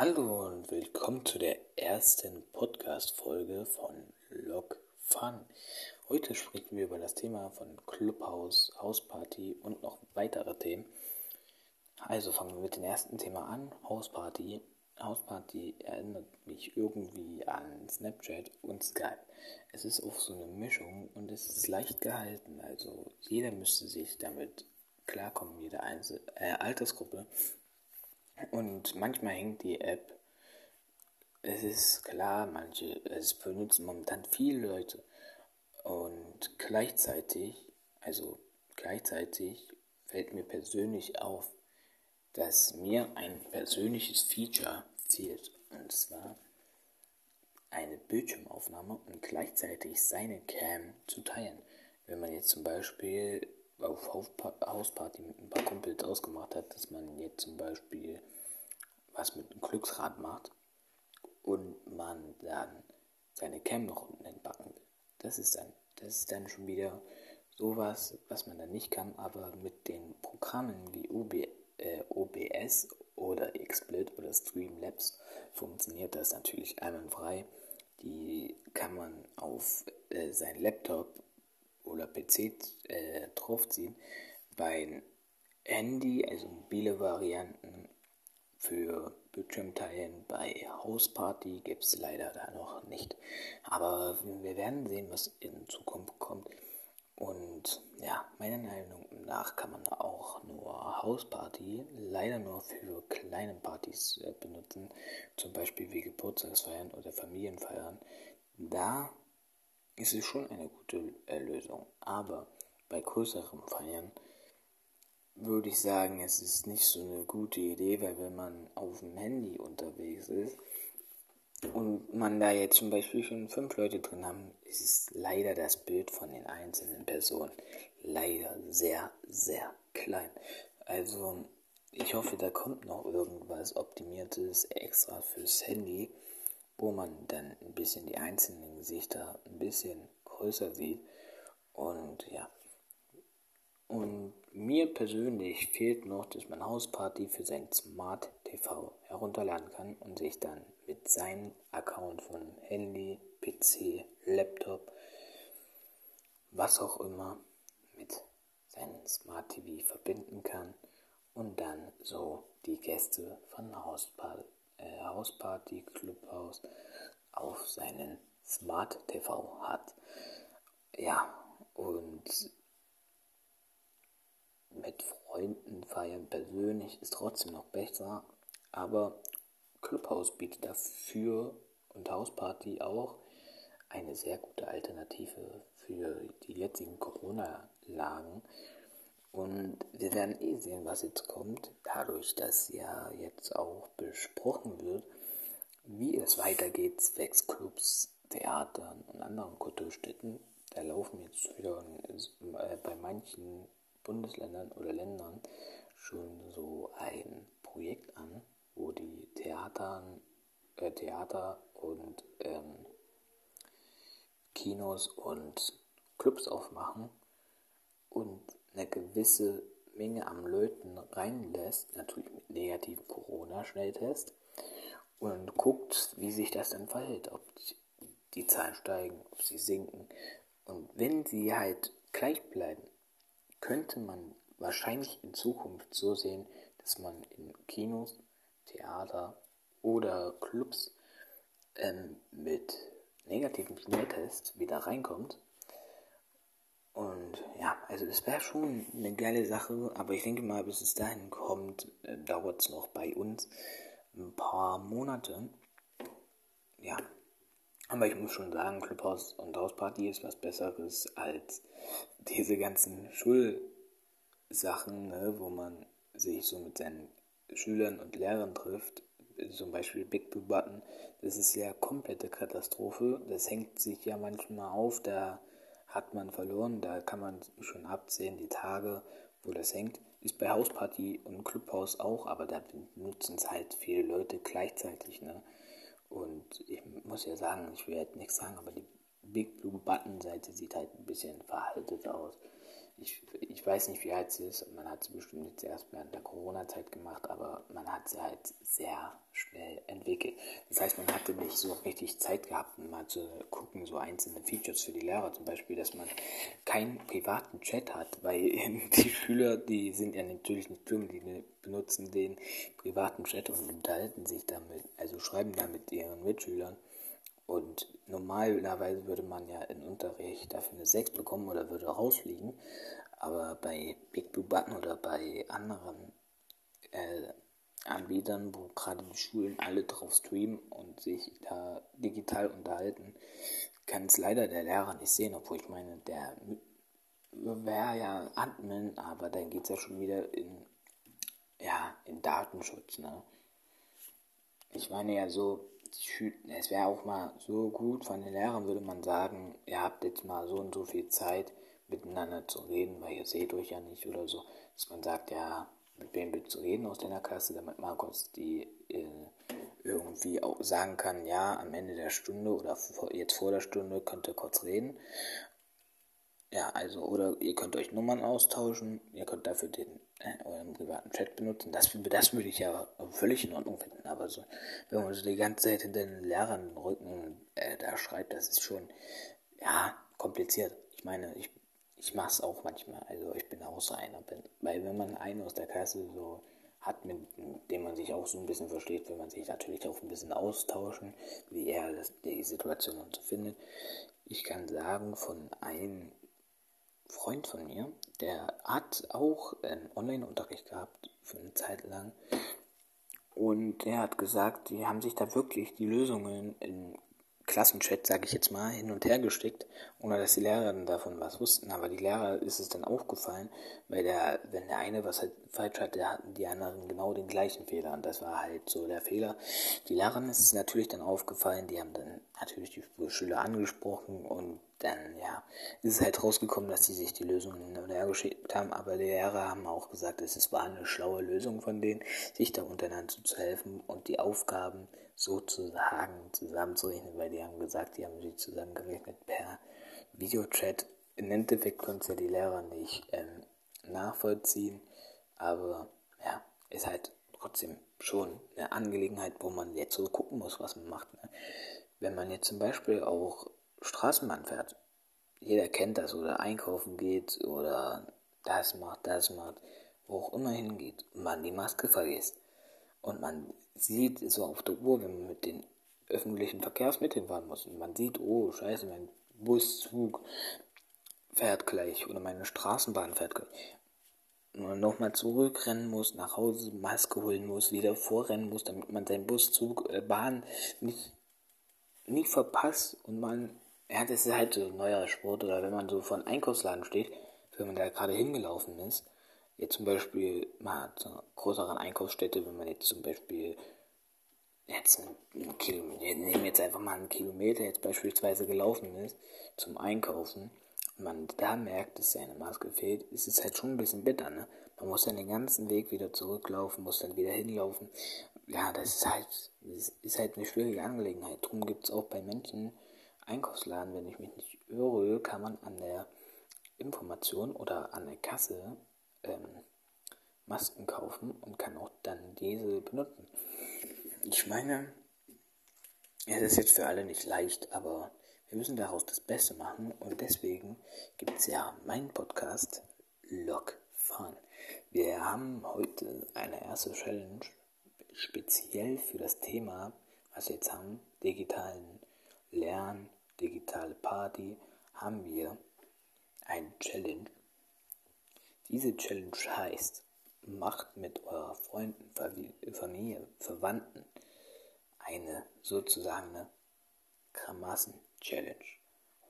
Hallo und willkommen zu der ersten Podcast-Folge von Log Fun. Heute sprechen wir über das Thema von Clubhouse, Hausparty und noch weitere Themen. Also fangen wir mit dem ersten Thema an, Hausparty. Hausparty erinnert mich irgendwie an Snapchat und Skype. Es ist auch so eine Mischung und es ist leicht gehalten. Also jeder müsste sich damit klarkommen, jede Einzel äh, Altersgruppe. Und manchmal hängt die App. Es ist klar, manche, es benutzen momentan viele Leute. Und gleichzeitig, also gleichzeitig fällt mir persönlich auf, dass mir ein persönliches Feature fehlt. Und zwar eine Bildschirmaufnahme und gleichzeitig seine Cam zu teilen. Wenn man jetzt zum Beispiel auf Hausparty mit ein paar Kumpels ausgemacht hat, dass man jetzt zum Beispiel was mit einem Glücksrad macht und man dann seine Cam noch unten entbacken will. Das ist dann, das ist dann schon wieder sowas, was man dann nicht kann, aber mit den Programmen wie OB, äh, OBS oder XSplit oder Streamlabs funktioniert das natürlich einwandfrei. Die kann man auf äh, sein Laptop oder PC äh, draufziehen. Bei Handy, also mobile Varianten für Bildschirmteilen bei Hausparty gibt es leider da noch nicht. Aber wir werden sehen, was in Zukunft kommt. Und ja, meiner Meinung nach kann man auch nur Hausparty leider nur für kleine Partys äh, benutzen, zum Beispiel wie Geburtstagsfeiern oder Familienfeiern. Da ist es schon eine gute äh, Lösung. Aber bei größeren Feiern würde ich sagen, es ist nicht so eine gute Idee, weil wenn man auf dem Handy unterwegs ist und man da jetzt zum Beispiel schon fünf Leute drin haben, ist es leider das Bild von den einzelnen Personen leider sehr, sehr klein. Also ich hoffe, da kommt noch irgendwas Optimiertes extra fürs Handy, wo man dann ein bisschen die einzelnen Gesichter ein bisschen größer sieht. Und ja. Und mir persönlich fehlt noch, dass man Hausparty für sein Smart TV herunterladen kann und sich dann mit seinem Account von Handy, PC, Laptop, was auch immer, mit seinem Smart TV verbinden kann und dann so die Gäste von Hausparty, Hausparty Clubhaus auf seinen Smart TV hat. Ja, und mit Freunden feiern persönlich ist trotzdem noch besser, aber Clubhouse bietet dafür und Hausparty auch eine sehr gute Alternative für die jetzigen Corona-Lagen. Und wir werden eh sehen, was jetzt kommt, dadurch, dass ja jetzt auch besprochen wird, wie es weitergeht, zwecks Clubs, Theatern und anderen Kulturstätten. Da laufen jetzt wieder äh, bei manchen Bundesländern oder Ländern schon so ein Projekt an, wo die Theatern, äh, Theater und ähm, Kinos und Clubs aufmachen und eine gewisse Menge am Leuten reinlässt, natürlich mit negativen Corona-Schnelltest, und guckt, wie sich das dann verhält, ob die Zahlen steigen, ob sie sinken. Und wenn sie halt gleich bleiben, könnte man wahrscheinlich in Zukunft so sehen, dass man in Kinos, Theater oder Clubs ähm, mit negativen Schnelltests wieder reinkommt. Und ja, also es wäre schon eine geile Sache, aber ich denke mal, bis es dahin kommt, äh, dauert es noch bei uns ein paar Monate. Ja, aber ich muss schon sagen, Clubhouse und Hausparty ist was Besseres als diese ganzen Schulsachen, ne, wo man sich so mit seinen Schülern und Lehrern trifft. Zum Beispiel Big Blue Button. Das ist ja komplette Katastrophe. Das hängt sich ja manchmal auf, da hat man verloren. Da kann man schon absehen, die Tage, wo das hängt. Ist bei Hausparty und Clubhouse auch, aber da benutzen es halt viele Leute gleichzeitig. Ne? Und ich muss ja sagen, ich will halt nichts sagen, aber die Big Blue Button Seite sieht halt ein bisschen veraltet aus. Ich, ich weiß nicht, wie alt sie ist. Man hat sie bestimmt jetzt erst während der Corona-Zeit gemacht, aber man hat sie halt sehr schnell entwickelt. Das heißt, man hatte nicht so richtig Zeit gehabt, mal zu gucken, so einzelne Features für die Lehrer, zum Beispiel, dass man keinen privaten Chat hat, weil die Schüler, die sind ja natürlich nicht dumm, die benutzen den privaten Chat und unterhalten sich damit, also schreiben da mit ihren Mitschülern. Und normalerweise würde man ja in Unterricht dafür eine 6 bekommen oder würde rausfliegen. Aber bei Big Blue Button oder bei anderen äh, Anbietern, wo gerade die Schulen alle drauf streamen und sich da digital unterhalten, kann es leider der Lehrer nicht sehen, obwohl ich meine, der wäre ja Admin, aber dann geht es ja schon wieder in, ja, in Datenschutz. Ne? Ich meine ja so, es wäre auch mal so gut von den Lehrern, würde man sagen, ihr habt jetzt mal so und so viel Zeit, miteinander zu reden, weil ihr seht euch ja nicht oder so, dass man sagt, ja, mit wem willst du reden aus deiner Klasse, damit Markus die äh, irgendwie auch sagen kann, ja, am Ende der Stunde oder jetzt vor der Stunde könnt ihr kurz reden. Ja, also, oder ihr könnt euch Nummern austauschen, ihr könnt dafür den äh, euren privaten Chat benutzen. Das, das würde ich ja völlig in Ordnung finden. Aber so, wenn man so die ganze Zeit hinter den Lehrern Rücken äh, da schreibt, das ist schon, ja, kompliziert. Ich meine, ich, ich mache es auch manchmal. Also ich bin auch so einer. Bin, weil wenn man einen aus der Klasse so hat, mit, dem man sich auch so ein bisschen versteht, will man sich natürlich auch ein bisschen austauschen, wie er das, die Situation und so findet. Ich kann sagen, von einem Freund von mir, der hat auch einen Online-Unterricht gehabt für eine Zeit lang. Und der hat gesagt, die haben sich da wirklich die Lösungen in Klassenchat, sage ich jetzt mal, hin und her gesteckt, ohne dass die Lehrer davon was wussten. Aber die Lehrer ist es dann aufgefallen, weil der, wenn der eine was halt falsch hatte, hatten die anderen genau den gleichen Fehler. Und das war halt so der Fehler. Die Lehrern ist es natürlich dann aufgefallen, die haben dann natürlich die Schüler angesprochen und dann, ja, ist es halt rausgekommen, dass sie sich die Lösungen hin und her geschickt haben, aber die Lehrer haben auch gesagt, es war eine schlaue Lösung von denen, sich da untereinander zu helfen und die Aufgaben sozusagen zusammenzurechnen, weil die haben gesagt, die haben sie zusammengerechnet per Videochat. Im Endeffekt konnten es ja die Lehrer nicht ähm, nachvollziehen, aber ja, ist halt trotzdem schon eine Angelegenheit, wo man jetzt so gucken muss, was man macht. Ne? Wenn man jetzt zum Beispiel auch Straßenbahn fährt, jeder kennt das, oder einkaufen geht, oder das macht, das macht, wo auch immer hingeht, und man die Maske vergisst. Und man sieht so auf der Uhr, wenn man mit den öffentlichen Verkehrsmitteln fahren muss, und man sieht, oh, scheiße, mein Buszug fährt gleich, oder meine Straßenbahn fährt gleich. Und man nochmal zurückrennen muss, nach Hause Maske holen muss, wieder vorrennen muss, damit man seinen Buszug, äh, Bahn nicht, nicht verpasst und man ja, das ist halt so ein neuer Sport. Oder wenn man so vor einem Einkaufsladen steht, wenn man da gerade hingelaufen ist, jetzt zum Beispiel mal zur größeren Einkaufsstätte, wenn man jetzt zum Beispiel jetzt einen Kilometer, nehmen jetzt einfach mal einen Kilometer jetzt beispielsweise gelaufen ist zum Einkaufen und man da merkt, dass seine Maske fehlt, ist es halt schon ein bisschen bitter, ne? Man muss dann den ganzen Weg wieder zurücklaufen, muss dann wieder hinlaufen. Ja, das ist halt, das ist halt eine schwierige Angelegenheit. Darum gibt es auch bei Menschen, Einkaufsladen, wenn ich mich nicht irre, kann man an der Information oder an der Kasse ähm, Masken kaufen und kann auch dann diese benutzen. Ich meine, es ist jetzt für alle nicht leicht, aber wir müssen daraus das Beste machen und deswegen gibt es ja meinen Podcast Log Fun. Wir haben heute eine erste Challenge speziell für das Thema, was wir jetzt haben, digitalen Lernen digitale Party haben wir eine Challenge. Diese Challenge heißt, macht mit eurer Freunden, Familie, Verwandten eine sozusagen eine Kramassen-Challenge.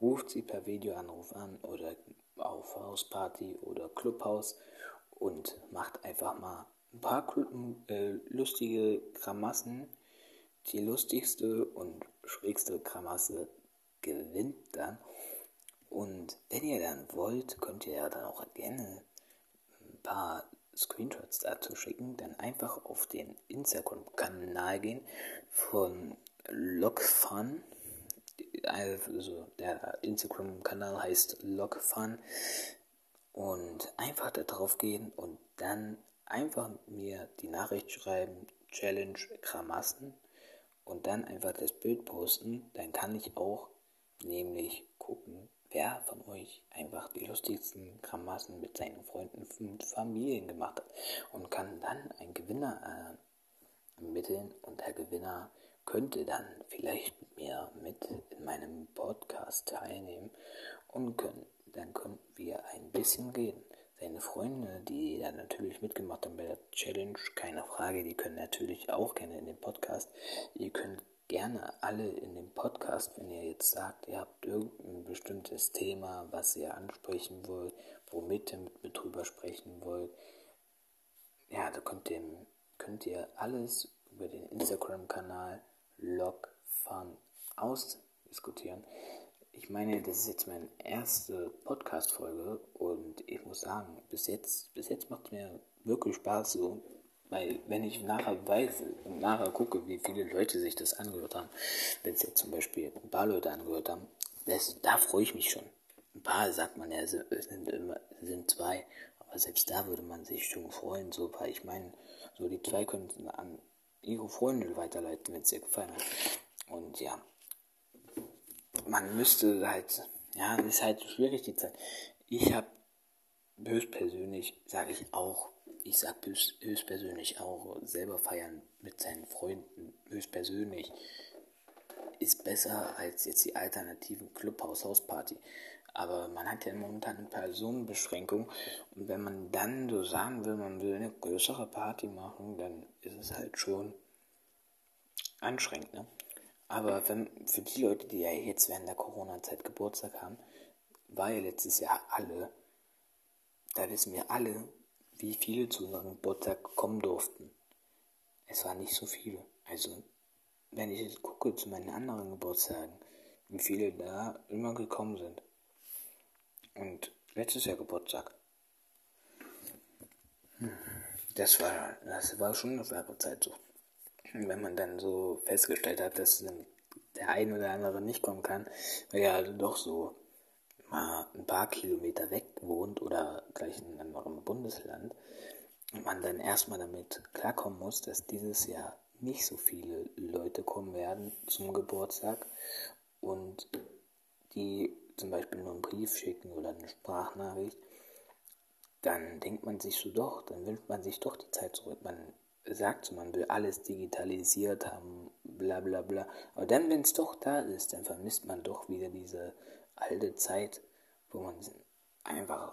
Ruft sie per Videoanruf an oder auf Hausparty oder Clubhaus und macht einfach mal ein paar äh, lustige Kramassen. Die lustigste und schrägste Kramasse gewinnt dann. Und wenn ihr dann wollt, könnt ihr ja dann auch gerne paar Screenshots dazu schicken. Dann einfach auf den Instagram-Kanal gehen von Logfun. Also der Instagram-Kanal heißt Logfun. und einfach da drauf gehen und dann einfach mir die Nachricht schreiben, Challenge Kramassen und dann einfach das Bild posten, dann kann ich auch nämlich gucken, wer von euch einfach die lustigsten Kramassen mit seinen Freunden und Familien gemacht hat und kann dann einen Gewinner äh, ermitteln und der Gewinner könnte dann vielleicht mit mir mit in meinem Podcast teilnehmen und können, dann könnten wir ein bisschen reden. Seine Freunde, die dann natürlich mitgemacht haben bei der Challenge, keine Frage, die können natürlich auch gerne in den Podcast. Ihr könnt gerne alle in dem Podcast, wenn ihr jetzt sagt, ihr habt irgendein bestimmtes Thema, was ihr ansprechen wollt, womit ihr mit mir drüber sprechen wollt, ja, da könnt ihr, könnt ihr alles über den Instagram-Kanal Logfun ausdiskutieren. Ich meine, das ist jetzt meine erste Podcast-Folge und ich muss sagen, bis jetzt, bis jetzt macht es mir wirklich Spaß so, weil wenn ich nachher weiß und nachher gucke, wie viele Leute sich das angehört haben, wenn es jetzt zum Beispiel ein paar Leute angehört haben, das, da freue ich mich schon. Ein paar sagt man ja, sind, sind zwei, aber selbst da würde man sich schon freuen, so, weil ich meine, so die zwei könnten an ihre Freunde weiterleiten, wenn es ihr gefallen hat. Und ja, man müsste halt, ja, es ist halt schwierig die Zeit. Ich habe höchstpersönlich, sage ich auch, ich sage höchstpersönlich auch, selber feiern mit seinen Freunden, höchstpersönlich, ist besser als jetzt die alternativen Clubhaus-Hausparty. Aber man hat ja momentan eine Personenbeschränkung und wenn man dann so sagen will, man will eine größere Party machen, dann ist es halt schon anstrengend, ne? Aber wenn, für die Leute, die ja jetzt während der Corona-Zeit Geburtstag haben, war ja letztes Jahr alle, da wissen wir alle, wie viele zu unserem Geburtstag kommen durften. Es waren nicht so viele. Also, wenn ich jetzt gucke zu meinen anderen Geburtstagen, wie viele da immer gekommen sind. Und letztes Jahr Geburtstag. Das war, das war schon eine Werbezeit so wenn man dann so festgestellt hat, dass der ein oder andere nicht kommen kann, weil er doch so mal ein paar Kilometer weg wohnt oder gleich in einem anderen Bundesland und man dann erstmal damit klarkommen muss, dass dieses Jahr nicht so viele Leute kommen werden zum Geburtstag und die zum Beispiel nur einen Brief schicken oder eine Sprachnachricht, dann denkt man sich so doch, dann wünscht man sich doch die Zeit zurück. Man sagt so, man will alles digitalisiert haben, bla bla bla. Aber dann, wenn es doch da ist, dann vermisst man doch wieder diese alte Zeit, wo man einfach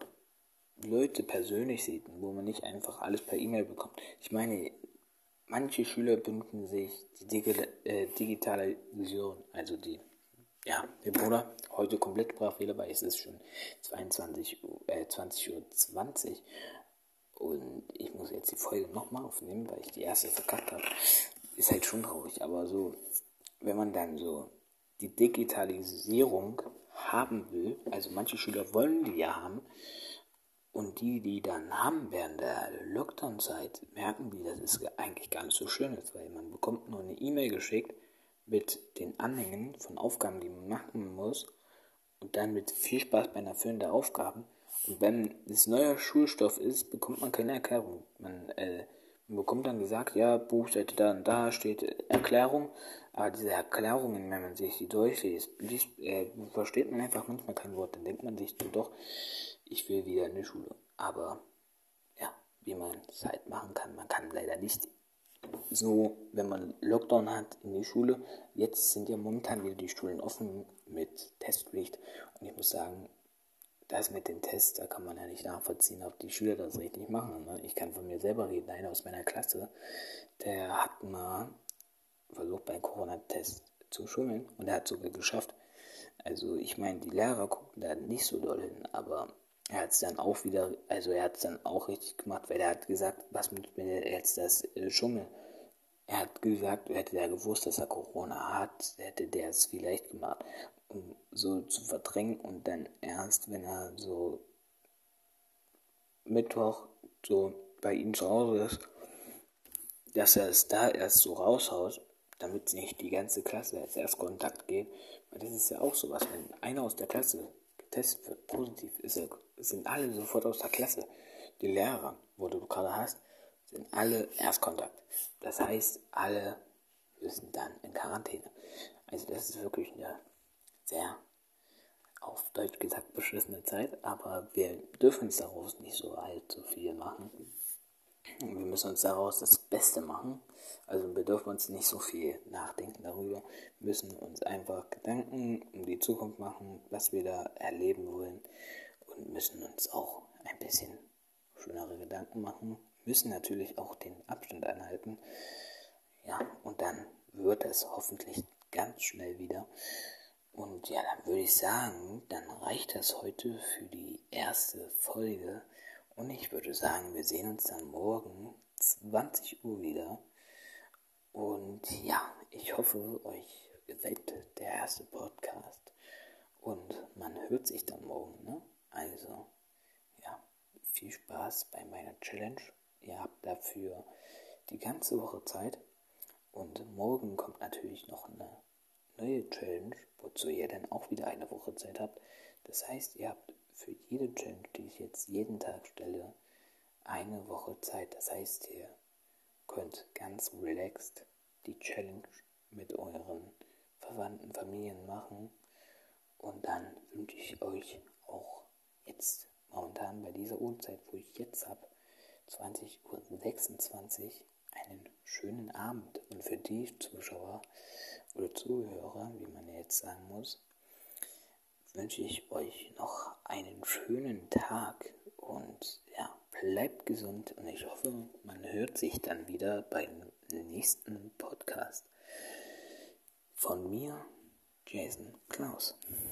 Leute persönlich sieht und wo man nicht einfach alles per E-Mail bekommt. Ich meine, manche Schüler bünden sich die Digi äh, Digitalisierung, also die, ja, der Bruder, heute komplett Sprachfehler, weil es ist schon 22, äh, 20 Uhr 20 und ich muss jetzt die Folge nochmal aufnehmen, weil ich die erste verkackt habe. Ist halt schon traurig, aber so, wenn man dann so die Digitalisierung haben will, also manche Schüler wollen die ja haben, und die, die dann haben während der Lockdown-Zeit, merken die, dass es eigentlich gar nicht so schön ist, weil man bekommt nur eine E-Mail geschickt mit den Anhängen von Aufgaben, die man machen muss und dann mit viel Spaß beim Erfüllen der Aufgaben und wenn es neuer Schulstoff ist, bekommt man keine Erklärung. Man, äh, man bekommt dann gesagt, ja, Buchseite da und da steht Erklärung, aber diese Erklärungen, wenn man sich die durchliest, liest, äh, versteht man einfach manchmal kein Wort. Dann denkt man sich so, doch, ich will wieder in die Schule. Aber ja, wie man es halt machen kann, man kann leider nicht so, wenn man Lockdown hat in die Schule. Jetzt sind ja momentan wieder die Schulen offen mit Testpflicht. Und ich muss sagen, das mit den Tests, da kann man ja nicht nachvollziehen, ob die Schüler das richtig machen. Ne? Ich kann von mir selber reden, einer aus meiner Klasse, der hat mal versucht, beim Corona-Test zu schummeln und er hat sogar geschafft. Also ich meine, die Lehrer gucken da nicht so doll hin, aber er hat es dann auch wieder, also er hat es dann auch richtig gemacht, weil er hat gesagt, was mit mir jetzt das äh, Schummeln? Er hat gesagt, hätte er gewusst, dass er Corona hat, hätte der es vielleicht gemacht so zu verdrängen und dann erst, wenn er so Mittwoch so bei ihm zu Hause ist, dass er es da erst so raushaut, damit nicht die ganze Klasse als Erstkontakt geht. Weil das ist ja auch sowas, wenn einer aus der Klasse getestet wird, positiv ist, sind alle sofort aus der Klasse. Die Lehrer, wo du gerade hast, sind alle Erstkontakt. Das heißt, alle müssen dann in Quarantäne. Also das ist wirklich eine sehr, auf Deutsch gesagt, beschissene Zeit, aber wir dürfen uns daraus nicht so allzu viel machen. Wir müssen uns daraus das Beste machen. Also wir dürfen uns nicht so viel nachdenken darüber. Wir müssen uns einfach Gedanken um die Zukunft machen, was wir da erleben wollen und müssen uns auch ein bisschen schönere Gedanken machen. Müssen natürlich auch den Abstand einhalten. Ja, und dann wird es hoffentlich ganz schnell wieder. Und ja, dann würde ich sagen, dann reicht das heute für die erste Folge. Und ich würde sagen, wir sehen uns dann morgen 20 Uhr wieder. Und ja, ich hoffe, euch gefällt der erste Podcast. Und man hört sich dann morgen. Ne? Also, ja, viel Spaß bei meiner Challenge. Ihr habt dafür die ganze Woche Zeit. Und morgen kommt natürlich noch eine neue Challenge, wozu ihr dann auch wieder eine Woche Zeit habt. Das heißt, ihr habt für jede Challenge, die ich jetzt jeden Tag stelle, eine Woche Zeit. Das heißt, ihr könnt ganz relaxed die Challenge mit euren Verwandten, Familien machen. Und dann wünsche ich euch auch jetzt momentan bei dieser Uhrzeit, wo ich jetzt habe, 20.26 Uhr, einen schönen Abend. Und für die Zuschauer oder Zuhörer, wie man jetzt sagen muss, wünsche ich euch noch einen schönen Tag und ja, bleibt gesund und ich hoffe, man hört sich dann wieder beim nächsten Podcast. Von mir, Jason Klaus.